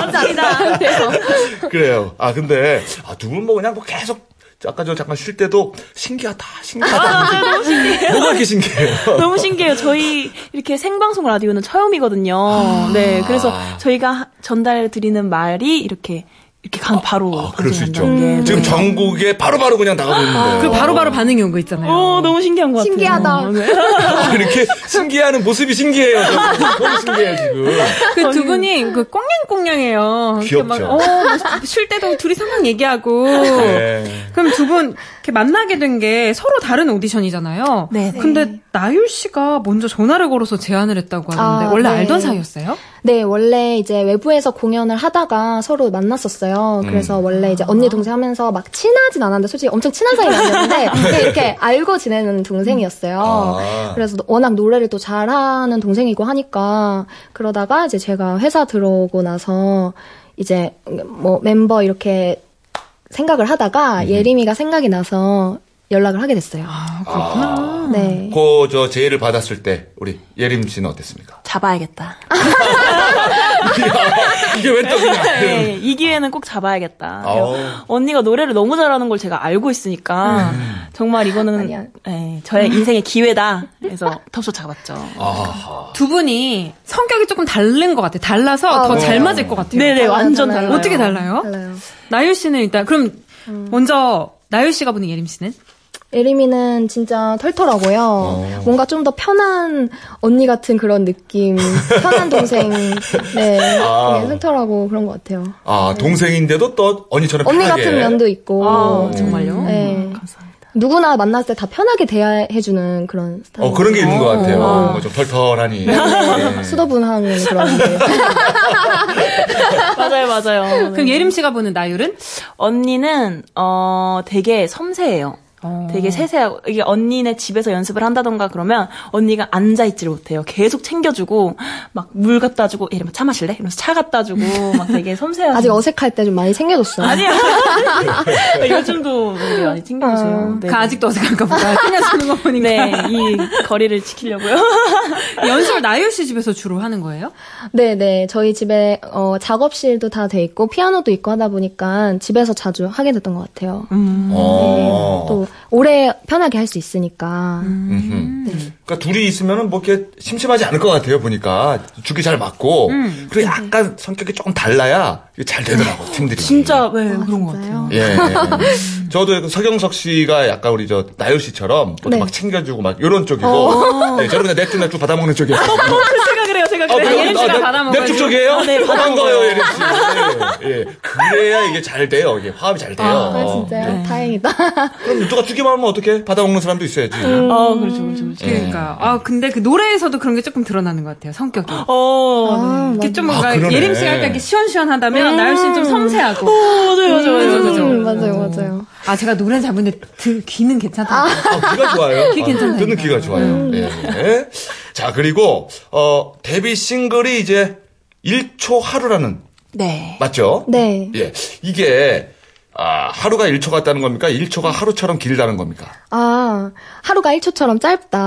Speaker 5: 감사합니다. [laughs]
Speaker 2: 그래요. 아, 근데, 아, 두 분 뭐 그냥 뭐 계속, 아까 저 잠깐 쉴 때도 신기하다, 신기하다. 너무 [laughs] 신기해요. 뭐가 이렇게 신기해요? [laughs]
Speaker 4: 너무 신기해요. 저희 이렇게 생방송 라디오는 처음이거든요. 네, 그래서 저희가 전달 드리는 말이 이렇게 이렇게 간 바로
Speaker 2: 아, 그럴 수 있죠.
Speaker 4: 게.
Speaker 2: 지금 전국에 바로 바로 그냥 나가고 있는데.
Speaker 3: 그 바로 바로 반응이 온 거 있잖아요.
Speaker 4: 어, 너무 신기한 것 같아요.
Speaker 5: 신기하다.
Speaker 4: 네.
Speaker 2: 이렇게 신기해하는 모습이 신기해요. 너무 신기해요, 지금.
Speaker 3: 그 두 분이 그 꽁냥꽁냥해요. 막,
Speaker 2: 귀엽죠.
Speaker 3: 어, 막쉴 때도 둘이 상황 얘기하고.
Speaker 2: 네.
Speaker 3: 그럼 두 분 이렇게 만나게 된 게 서로 다른 오디션이잖아요.
Speaker 4: 네, 네.
Speaker 3: 근데 나율 씨가 먼저 전화를 걸어서 제안을 했다고 하는데
Speaker 5: 아,
Speaker 3: 원래
Speaker 5: 네.
Speaker 3: 알던 사이였어요?
Speaker 5: 네, 원래 이제 외부에서 공연을 하다가 서로 만났었어요. 그래서
Speaker 2: 음.
Speaker 5: 원래 이제 언니 동생 하면서 막 친하진 않았는데 솔직히 엄청 친한 사이는 아니었는데 [laughs] 이렇게 알고 지내는 동생이었어요.
Speaker 2: 아.
Speaker 5: 그래서 워낙 노래를 또 잘하는 동생이고 하니까 그러다가 이제 제가 회사 들어오고 나서 이제 뭐 멤버 이렇게 생각을 하다가 예림이가 생각이 나서 연락을 하게 됐어요.
Speaker 3: 아, 그렇구나.
Speaker 5: 네.
Speaker 2: 그, 저, 제의를 받았을 때, 우리 예림 씨는 어땠습니까?
Speaker 4: 잡아야겠다. [laughs]
Speaker 2: 이게 왜또 그냥. [laughs]
Speaker 4: 네, 이 기회는 꼭 잡아야겠다. 언니가 노래를 너무 잘하는 걸 제가 알고 있으니까 정말 이거는. 네, 저의 인생의 기회다. 그래서 톱쇼 잡았죠.
Speaker 2: 아,
Speaker 3: 두 분이 성격이 조금 다른 것 같아요. 달라서
Speaker 5: 아,
Speaker 3: 더
Speaker 5: 네.
Speaker 3: 잘 맞을 것 같아요.
Speaker 4: 네네,
Speaker 5: 달라요,
Speaker 4: 완전
Speaker 5: 달라요.
Speaker 4: 달라요.
Speaker 3: 어떻게 달라요?
Speaker 5: 달라요.
Speaker 3: 나율 씨는 일단 그럼 먼저 나율 씨가 보는 예림 씨는?
Speaker 5: 예림이는 진짜 털털하고요.
Speaker 2: 어.
Speaker 5: 뭔가 좀 더 편한 언니 같은 그런 느낌, [laughs] 편한 동생, 네,
Speaker 2: 아.
Speaker 5: 되게 털털하고 그런 것 같아요.
Speaker 2: 아, 동생인데도 또 언니처럼
Speaker 5: 언니
Speaker 2: 편하게.
Speaker 5: 같은 면도 있고,
Speaker 4: 아, 정말요?
Speaker 5: 네.
Speaker 4: 감사합니다.
Speaker 5: 누구나 만났을 때 다 편하게 대해주는 그런 스타일.
Speaker 2: 어, 그런 게 있는 것 같아요.
Speaker 3: 어.
Speaker 2: 뭔가 좀 털털하니. [laughs] 네.
Speaker 5: 수더분하는 그런 게. [laughs]
Speaker 4: 맞아요, 맞아요. 네.
Speaker 3: 그럼 예림 씨가 보는 나율은?
Speaker 4: 언니는 어 되게 섬세해요.
Speaker 3: 어.
Speaker 4: 되게 세세하고 이게 언니네 집에서 연습을 한다던가 그러면 언니가 앉아 있지를 못해요. 계속 챙겨주고 막 물 갖다 주고 들면 차 마실래? 이러면서 차 갖다 주고 막 되게 섬세하고
Speaker 5: 아직 어색할 때 좀 많이 챙겨줬어요.
Speaker 4: 아니야. [laughs] 요즘도 되게 많이 챙겨주세요. 네.
Speaker 3: 그 아직도 어색한가 보다. 챙겨주는 거 보니까.
Speaker 4: 네, 이 거리를 지키려고요. [laughs]
Speaker 3: 연습을 나율 씨 집에서 주로 하는 거예요?
Speaker 5: 네 네. 저희 집에, 어, 작업실도 다 돼 있고, 피아노도 있고 하다 보니까 집에서 자주 하게 됐던 것 같아요.
Speaker 2: 어.
Speaker 5: 또, 오래 편하게 할 수 있으니까.
Speaker 2: 음흠. 그러니까 둘이 있으면은 뭐 이렇게 심심하지 않을 것 같아요 보니까 죽이 잘 맞고 그리고 약간 성격이 조금 달라야 잘 되더라고 팀들이.
Speaker 4: 진짜 네, 그런 것? 같아요.
Speaker 2: 예. 저도 그 서경석 씨가 약간 우리 저 나율 씨처럼 또
Speaker 5: 네.
Speaker 2: 막 챙겨주고 막 이런 쪽이고, 네, 저는 그냥 냅죽 냅죽 받아먹는 쪽이에요.
Speaker 4: 제가 그래요, 제가
Speaker 2: 아,
Speaker 4: 그래요.
Speaker 2: 그래요?
Speaker 3: 예림 씨가
Speaker 2: 아, 냅-
Speaker 3: 받아먹어야죠.
Speaker 2: 냅죽 쪽이에요?
Speaker 4: 아, 네,
Speaker 2: 어, 반가워요,
Speaker 4: 받아먹어요.
Speaker 2: 예림 씨. 예, 예. 그래야 이게 잘 돼요. 이게 화합이 잘 돼요.
Speaker 5: 아, 진짜요? 다행이다.
Speaker 2: 그럼 누가 주기만 하면 어떻게 받아 먹는 사람도 있어야지.
Speaker 4: 아, 그렇죠, 그렇죠, 그렇죠.
Speaker 3: 그러니까. 아, 근데 그 노래에서도 그런 게 조금 드러나는 것 같아요. 성격이.
Speaker 4: 어,
Speaker 5: 아,
Speaker 3: 이렇게 좀
Speaker 2: 아,
Speaker 3: 뭔가
Speaker 2: 그러네.
Speaker 3: 예림 씨가 할때 이렇게 시원시원하다면 나율 씨는 좀 섬세하고.
Speaker 4: 맞아요, 맞아요, 맞아요.
Speaker 3: 그죠?
Speaker 5: 음, 맞아요, 맞아요.
Speaker 3: 아, 제가 노래는 잘 모르는데 들, 귀는 괜찮다.
Speaker 2: 아, 귀가 좋아요.
Speaker 3: 귀
Speaker 2: 아,
Speaker 3: 괜찮다니까요.
Speaker 2: 듣는 귀가 좋아요. 예. 자, 그리고, 어, 데뷔 싱글이 이제 1초 하루라는,
Speaker 4: 네.
Speaker 2: 맞죠?
Speaker 5: 네.
Speaker 2: 예. 이게, 아, 하루가 1초 같다는 겁니까? 1초가 하루처럼 길다는 겁니까?
Speaker 5: 아, 하루가 1초처럼 짧다.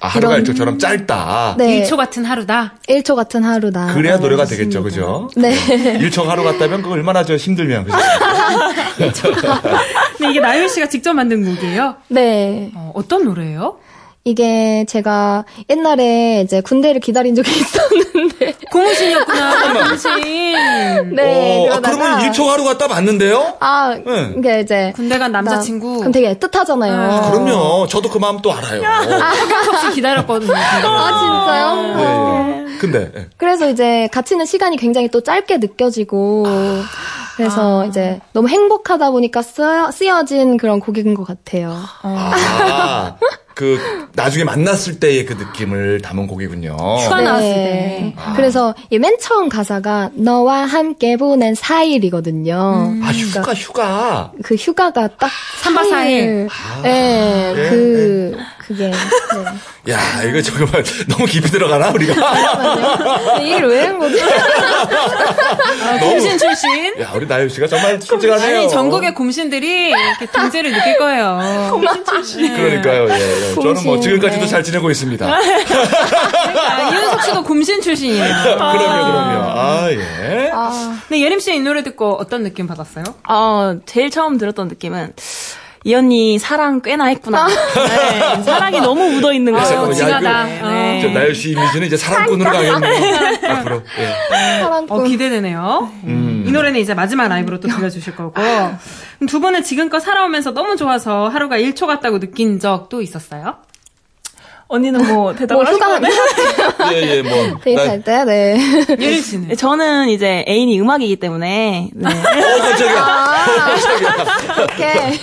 Speaker 2: 아, 하루가
Speaker 5: 이런-
Speaker 2: 1초처럼 짧다.
Speaker 5: 네.
Speaker 3: 1초 같은 하루다.
Speaker 5: 1초 같은 하루다.
Speaker 2: 그래야
Speaker 5: 네,
Speaker 2: 노래가
Speaker 5: 맞습니다.
Speaker 2: 되겠죠, 그죠?
Speaker 5: 네.
Speaker 2: 1초가 하루 같다면 그거 얼마나 저 힘들면, 그죠? [laughs]
Speaker 3: 근데 이게 나율 씨가 직접 만든 곡이에요?
Speaker 5: 네.
Speaker 3: 어, 어떤 노래예요?
Speaker 5: 이게 제가 옛날에 이제 군대를 기다린 적이 [laughs] 있었는데
Speaker 3: 고무신이었구나. [laughs] 고무신.
Speaker 5: 네
Speaker 2: 어, 아,
Speaker 5: 그러다가
Speaker 2: 그러면 일초 하루 갔다 맞는데요?
Speaker 5: 아
Speaker 2: 네.
Speaker 5: 이게 이제
Speaker 3: 군대 간 남자친구.
Speaker 5: 그럼 되게 애틋하잖아요.
Speaker 2: 그럼요. 저도 그 마음 또 알아요. [laughs]
Speaker 3: 없이 기다렸거든요.
Speaker 5: 아 진짜요?
Speaker 2: 예,
Speaker 5: 어.
Speaker 2: 예. 근데 예.
Speaker 5: 그래서 이제 같이 있는 시간이 굉장히 또 짧게 느껴지고 그래서 이제 너무 행복하다 보니까 쓰여, 쓰여진 그런 곡인 것 같아요.
Speaker 2: 아, 그 나중에 만났을 때의 그 느낌을 담은 곡이군요.
Speaker 3: 휴가 나왔을 때.
Speaker 5: 그래서 이맨 처음 가사가 너와 함께 보낸 4일이거든요.
Speaker 2: 아 휴가 휴가.
Speaker 5: 그 휴가가 딱
Speaker 3: 3박 4일.
Speaker 5: 4일. 네,
Speaker 2: 예,
Speaker 5: 그 그게 네.
Speaker 2: 야 이거 정말 너무 깊이 들어가나 우리가.
Speaker 5: 이걸 왜한 거지?
Speaker 3: 곰신 출신.
Speaker 2: 야 우리 나유 씨가 정말 솔직하네요.
Speaker 3: 아니 전국의 곰신들이 이렇게 동지를 느낄 거예요. 곰신 출신.
Speaker 2: 그러니까요. 예, 예. 저는 뭐
Speaker 5: 곰신,
Speaker 2: 지금까지도
Speaker 5: 네.
Speaker 2: 잘 지내고 있습니다.
Speaker 3: 그러니까 이윤석 씨도 곰신 출신이에요.
Speaker 2: 그럼요, 그럼요. 아 예.
Speaker 3: 근데 예림 씨 이 노래 듣고 어떤 느낌 받았어요?
Speaker 4: 어, 제일 처음 들었던 느낌은 이 언니 사랑 꽤나 했구나. 네, 사랑이 너무 묻어 있는 거예요.
Speaker 2: 잠깐만, 야,
Speaker 3: 징하다.
Speaker 2: 이거
Speaker 4: 네.
Speaker 2: 저 나유 씨 이미지는 이제 사랑꾼으로 가겠네. 앞으로. 예.
Speaker 5: 사랑꾼.
Speaker 3: 어, 기대되네요.
Speaker 2: 음.
Speaker 3: 이 노래는 이제 마지막 라이브로 또 들려주실 거고. 두 분은 지금껏 살아오면서 너무 좋아서 하루가 1초 같다고 느낀 적도 있었어요?
Speaker 4: 언니는 뭐 [laughs]
Speaker 5: 뭐
Speaker 4: 대답을
Speaker 5: 휴가
Speaker 4: 하시거든요.
Speaker 2: 예, 예, 뭐. [laughs]
Speaker 5: 데이트할 때, 네. [laughs]
Speaker 3: 예림 씨는?
Speaker 4: 네, 저는 이제 애인이 음악이기 때문에 네.
Speaker 2: 나- 어, 깜짝이야.
Speaker 5: 이렇게.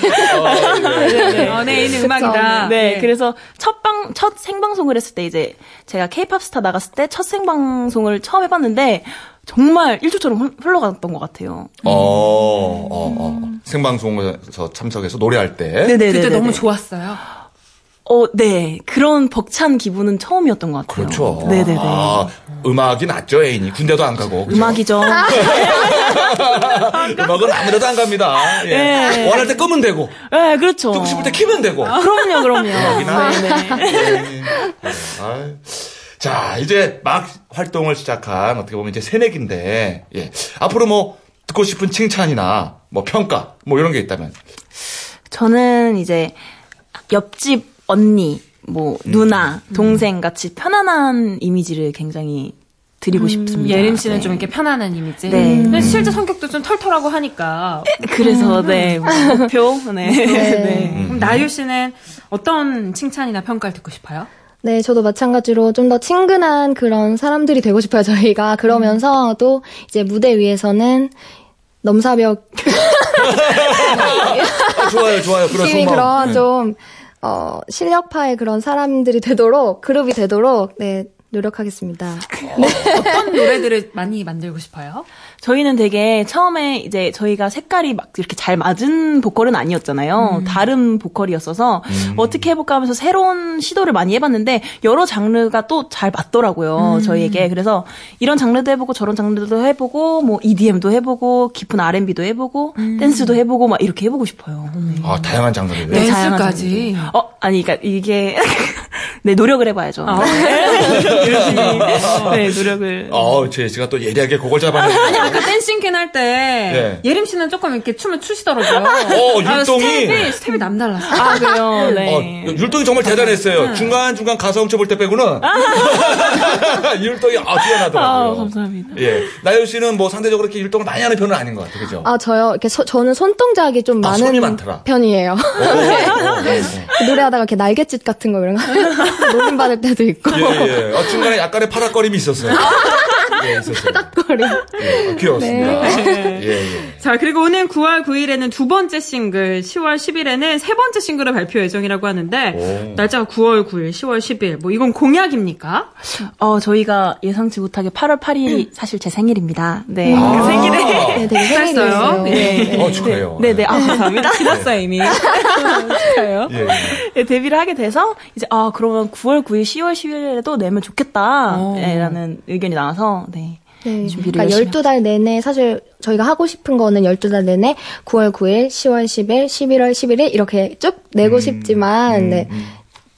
Speaker 3: 어, 내 애인은 음악이다.
Speaker 4: 네, 그래서 첫 방, 첫 생방송을 했을 때 이제 제가 케이팝 스타 나갔을 때 첫 생방송을 처음 해봤는데 정말 1초처럼 흘- 흘러갔던 것 같아요.
Speaker 2: 어, 어, 어. 생방송에서 참석해서 노래할 때.
Speaker 4: 네네네.
Speaker 3: 그때 너무 좋았어요.
Speaker 4: 어, 네. 그런 벅찬 기분은 처음이었던 것 같아요.
Speaker 2: 그렇죠.
Speaker 4: 네네네.
Speaker 2: 아, 음악이 낫죠, 애인이. 군대도 안 가고. 그죠?
Speaker 4: 음악이죠. [laughs]
Speaker 2: 음악은 아무데도 안 갑니다. 예.
Speaker 4: 네.
Speaker 2: 원할 때 끄면 되고,
Speaker 4: 네, 그렇죠.
Speaker 2: 듣고 싶을 때 키면 되고.
Speaker 4: 그럼요, 그럼요.
Speaker 2: 음악이나.
Speaker 4: 네네.
Speaker 2: 예. 아유. 자, 이제 막 활동을 시작한 어떻게 보면 이제 새내기인데, 예. 앞으로 뭐 듣고 싶은 칭찬이나 뭐 평가, 뭐 이런 게 있다면.
Speaker 4: 저는 이제 옆집 언니, 뭐 누나, 동생 같이 편안한 이미지를 굉장히 드리고 싶습니다.
Speaker 3: 예림 씨는
Speaker 4: 네.
Speaker 3: 좀 이렇게 편안한 이미지.
Speaker 4: 네.
Speaker 3: 근데 실제 성격도 좀 털털하고 하니까. [laughs]
Speaker 4: 그래서 네 뭐, 목표 네. 네.
Speaker 2: 음.
Speaker 3: 그럼 나유 씨는 어떤 칭찬이나 평가를 듣고 싶어요?
Speaker 5: 네, 저도 마찬가지로 좀 더 친근한 그런 사람들이 되고 싶어요, 저희가. 그러면서 또 이제 무대 위에서는 넘사벽 [laughs]
Speaker 2: 아, 좋아요, 좋아요. 그런 [laughs]
Speaker 5: 팀이
Speaker 2: 속마음.
Speaker 5: 그런
Speaker 2: 네.
Speaker 5: 좀, 어, 실력파의 그런 사람들이 되도록, 그룹이 되도록, 네, 노력하겠습니다.
Speaker 3: 어떤 노래들을 많이 만들고 싶어요?
Speaker 4: 저희는 되게 처음에 이제 저희가 색깔이 막 이렇게 잘 맞은 보컬은 아니었잖아요. 다른 보컬이었어서 어떻게 해볼까 하면서 새로운 시도를 많이 해봤는데 여러 장르가 또 잘 맞더라고요. 저희에게. 그래서 이런 장르도 해보고 저런 장르도 해보고 뭐 EDM도 해보고 깊은 R&B도 해보고 댄스도 해보고 막 이렇게 해보고 싶어요. 네.
Speaker 2: 아, 다양한 장르를.
Speaker 4: 네,
Speaker 3: 댄스까지.
Speaker 4: 장르. 어, 아니, 그니까 이게, [laughs] 네, 노력을 해봐야죠.
Speaker 3: 아. [laughs]
Speaker 4: 네. [laughs] 네, 노력을.
Speaker 2: 어, 제 씨가 또 예리하게 그걸 잡았네요.
Speaker 3: 아까 Dancing Queen 할때
Speaker 2: 예.
Speaker 3: 예림 씨는 조금 이렇게 춤을 추시더라고요.
Speaker 2: 어,
Speaker 3: 아,
Speaker 2: 율동이.
Speaker 3: 스텝이 스텝이 남달랐어요.
Speaker 4: 아, 그래요?
Speaker 2: 어,
Speaker 4: 네.
Speaker 2: 율동이 정말 대단했어요. 중간 중간 가사 훔쳐볼 때 빼고는. [laughs] 율동이 아, 뛰어나더라고요.
Speaker 4: 아, 감사합니다.
Speaker 2: 예. 나연 씨는 뭐 상대적으로 이렇게 율동을 많이 하는 편은 아닌 것 같아요. 그죠?
Speaker 5: 아, 저요? 이렇게 소- 저는 손 동작이 좀
Speaker 2: 아, 손이
Speaker 5: 많은. 편이에요.
Speaker 2: 오, 오, 오, 오. [laughs]
Speaker 5: 노래하다가 이렇게 날갯짓 같은 거 이런 거 [laughs] 놀림받을 때도 있고.
Speaker 2: 예, 예. 어, 중간에 약간의 파닥거림이 있었어요. 예, 있었어요.
Speaker 5: 거리.
Speaker 2: 예, 어, 귀여웠습니다. 예, 예.
Speaker 3: 자, 그리고 오늘 9월 9일에는 두 번째 싱글, 10월 10일에는 세 번째 싱글을 발표 예정이라고 하는데,
Speaker 2: 오.
Speaker 3: 날짜가 9월 9일, 10월 10일, 뭐 이건 공약입니까?
Speaker 4: 어, 저희가 예상치 못하게 8월 8일이 사실 제 생일입니다. 네.
Speaker 2: 아.
Speaker 4: 그 생일에.
Speaker 5: 네, 되게
Speaker 3: 했어요?
Speaker 5: 생일이에요.
Speaker 3: 네.
Speaker 2: 어, 축하해요.
Speaker 4: 네 네. 아, 감사합니다.
Speaker 3: 지났어요, 이미. [laughs] 축하해요.
Speaker 2: 예, 예.
Speaker 4: 네, 데뷔를 하게 돼서, 이제, 아, 그러면 9월 9일, 10월 10일에도 내면 좋겠다.
Speaker 3: 오.
Speaker 4: 네, 라는 의견이 나와서, 네.
Speaker 5: 네.
Speaker 4: 준비를
Speaker 5: 그러니까
Speaker 4: 열심히
Speaker 5: 12달 내내 사실 저희가 하고 싶은 거는 12달 내내 9월 9일, 10월 10일, 11월 11일 이렇게 쭉 내고
Speaker 2: 음,
Speaker 5: 싶지만
Speaker 2: 음,
Speaker 5: 네.
Speaker 2: 음.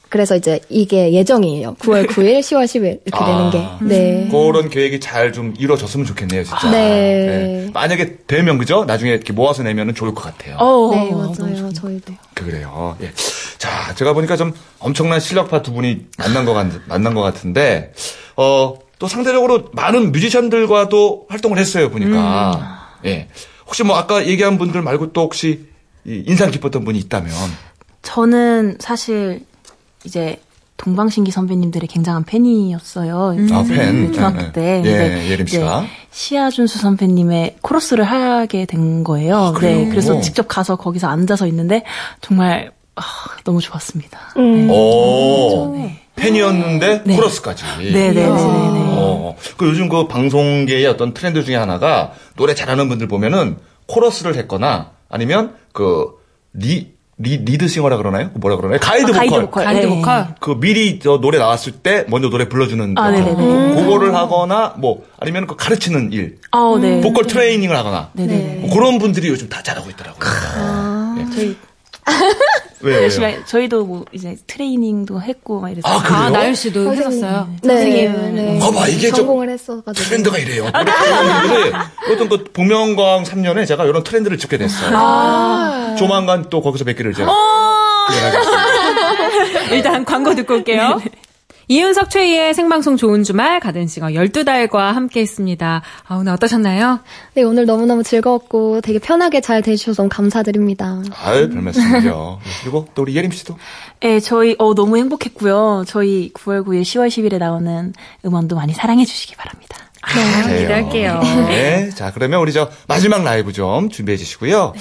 Speaker 5: 그래서 이제 이게 예정이에요. 9월 9일, 10월 10일 이렇게
Speaker 2: 아.
Speaker 5: 되는 게. 네.
Speaker 2: 그런 계획이 잘 좀 이루어졌으면 좋겠네요, 진짜.
Speaker 5: 네.
Speaker 2: 만약에 되면, 그죠? 나중에 이렇게 모아서 내면은 좋을 것 같아요.
Speaker 4: 어,
Speaker 5: 네,
Speaker 4: 너무
Speaker 5: 맞아요.
Speaker 4: 좋네요.
Speaker 5: 저희도.
Speaker 2: 그래요. 예. 자, 제가 보니까 좀 엄청난 실력파 두 분이 만난 것 같, 만난 것 같은데, 어, 또 상대적으로 많은 뮤지션들과도 활동을 했어요, 보니까. 예. 혹시 뭐 아까 얘기한 분들 말고 또 혹시 이 인상 깊었던 분이 있다면.
Speaker 4: 저는 사실 이제 동방신기 선배님들의 굉장한 팬이었어요.
Speaker 2: 아, 팬.
Speaker 4: 중학교
Speaker 2: 네,
Speaker 4: 때.
Speaker 2: 네.
Speaker 4: 근데
Speaker 2: 예, 예림 씨가.
Speaker 4: 시아준수 선배님의 코러스를 하게 된 거예요.
Speaker 2: 그래요?
Speaker 4: 네, 그래서 직접 가서 거기서 앉아서 있는데 정말 아, 너무 좋았습니다.
Speaker 5: 음.
Speaker 4: 네.
Speaker 2: 오.
Speaker 4: 네.
Speaker 2: 팬이었는데
Speaker 4: 네.
Speaker 2: 코러스까지.
Speaker 4: 네네네네.
Speaker 2: 어, 그 요즘 그 방송계의 어떤 트렌드 중에 하나가 노래 잘하는 분들 보면은 코러스를 했거나 아니면 그 리, 리, lead singer라 그러나요? 뭐라 그러나요? 가이드
Speaker 4: 아,
Speaker 2: 보컬.
Speaker 4: 가이드 보컬.
Speaker 3: 가이드
Speaker 4: 네.
Speaker 3: 보컬.
Speaker 2: 그 미리 저 노래 나왔을 때 먼저 노래 불러주는
Speaker 4: 아,
Speaker 2: 거.
Speaker 4: 네네네.
Speaker 2: 그거를 하거나 뭐 아니면 그 가르치는 일,
Speaker 4: 아, 네.
Speaker 2: 보컬 트레이닝을 하거나
Speaker 4: 네네.
Speaker 2: 뭐 그런 분들이 요즘 다 잘하고 있더라고요. 네.
Speaker 4: 저희 [laughs]
Speaker 2: 왜?
Speaker 4: 열심히 하- 저희도 뭐 이제 트레이닝도 했고 막 이래서
Speaker 2: 아, 그래요?
Speaker 3: 아, 나윤 씨도 했었어요.
Speaker 5: 네, 네.
Speaker 2: 봐봐, 이게 저
Speaker 5: 전공을 했어가지고.
Speaker 2: 트렌드가 이래요. 노래 어떤 그 복면가왕 3년에 제가 이런 트렌드를 찍게 됐어요.
Speaker 5: 아.
Speaker 2: 조만간 또 거기서 뵙기를 제가. [laughs]
Speaker 3: 일단 광고 듣고 올게요. 이윤석 최희의 생방송 좋은 주말 가든싱어 12달과 함께 했습니다. 아, 오늘 어떠셨나요?
Speaker 5: 네, 오늘 너무너무 즐거웠고 되게 편하게 잘 대해주셔서 너무 감사드립니다.
Speaker 2: 아유, 별 말씀이죠. 그리고 또 우리 예림 씨도.
Speaker 4: 네, 저희 어 너무 행복했고요. 저희 9월 9일 10월 10일에 나오는 음원도 많이 사랑해 주시기 바랍니다.
Speaker 2: 그래요.
Speaker 3: 기대할게요.
Speaker 2: 네. 자, 그러면 우리 저 마지막 라이브 좀 준비해 주시고요.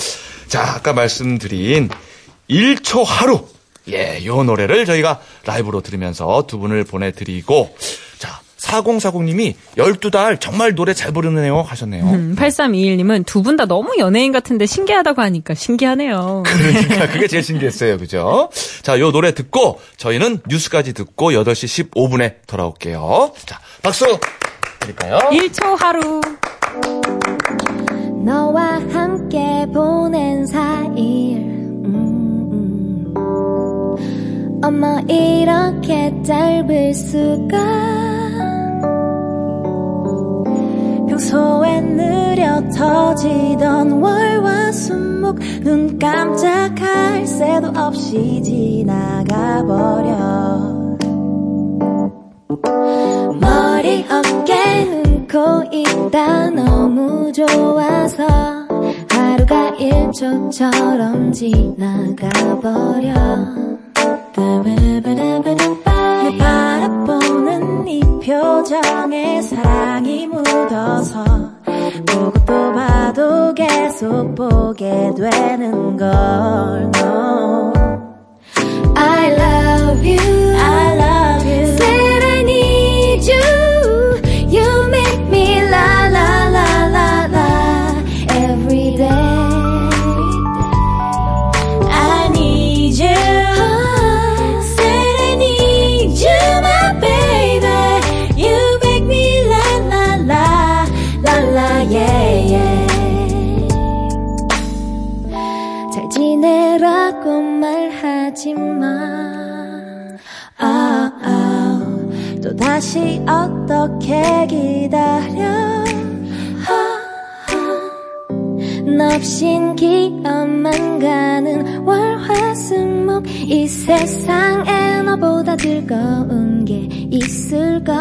Speaker 2: 자, 아까 말씀드린 1초 하루. 예, 요 노래를 저희가 라이브로 들으면서 두 분을 보내드리고, 자, 4040님이 12달 정말 노래 잘 부르네요 하셨네요.
Speaker 3: 음, 8321님은 두 분 다 너무 연예인 같은데 신기하다고 하니까 신기하네요. [laughs]
Speaker 2: 그러니까 그게 제일 신기했어요. 그죠? 자, 요 노래 듣고 저희는 뉴스까지 듣고 8시 15분에 돌아올게요. 자, 박수 드릴까요?
Speaker 3: 1초 하루.
Speaker 1: 너와 함께 보낸 사일 음. 어머 이렇게 짧을 수가
Speaker 6: 평소엔 느려 터지던 월화수목 눈 깜짝할 새도 없이 지나가 버려
Speaker 1: 머리 어깨 눈코 있다 너무 좋아서 하루가 일초처럼 지나가 버려
Speaker 6: 내 바라보는 이 표정에 사랑이 묻어서 보고 또 봐도 계속 보게 되는 걸 no.
Speaker 1: I love you
Speaker 6: I love you
Speaker 1: Said I need you You make me la 하지마
Speaker 6: 아, 아, 또 다시 어떻게 기다려? 아,
Speaker 1: 너 없인 기억만 가는 월화수목. 이 세상에 너보다 즐거운 게 있을까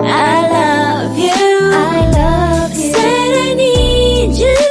Speaker 6: I love you.
Speaker 1: I love you.
Speaker 6: Said I need You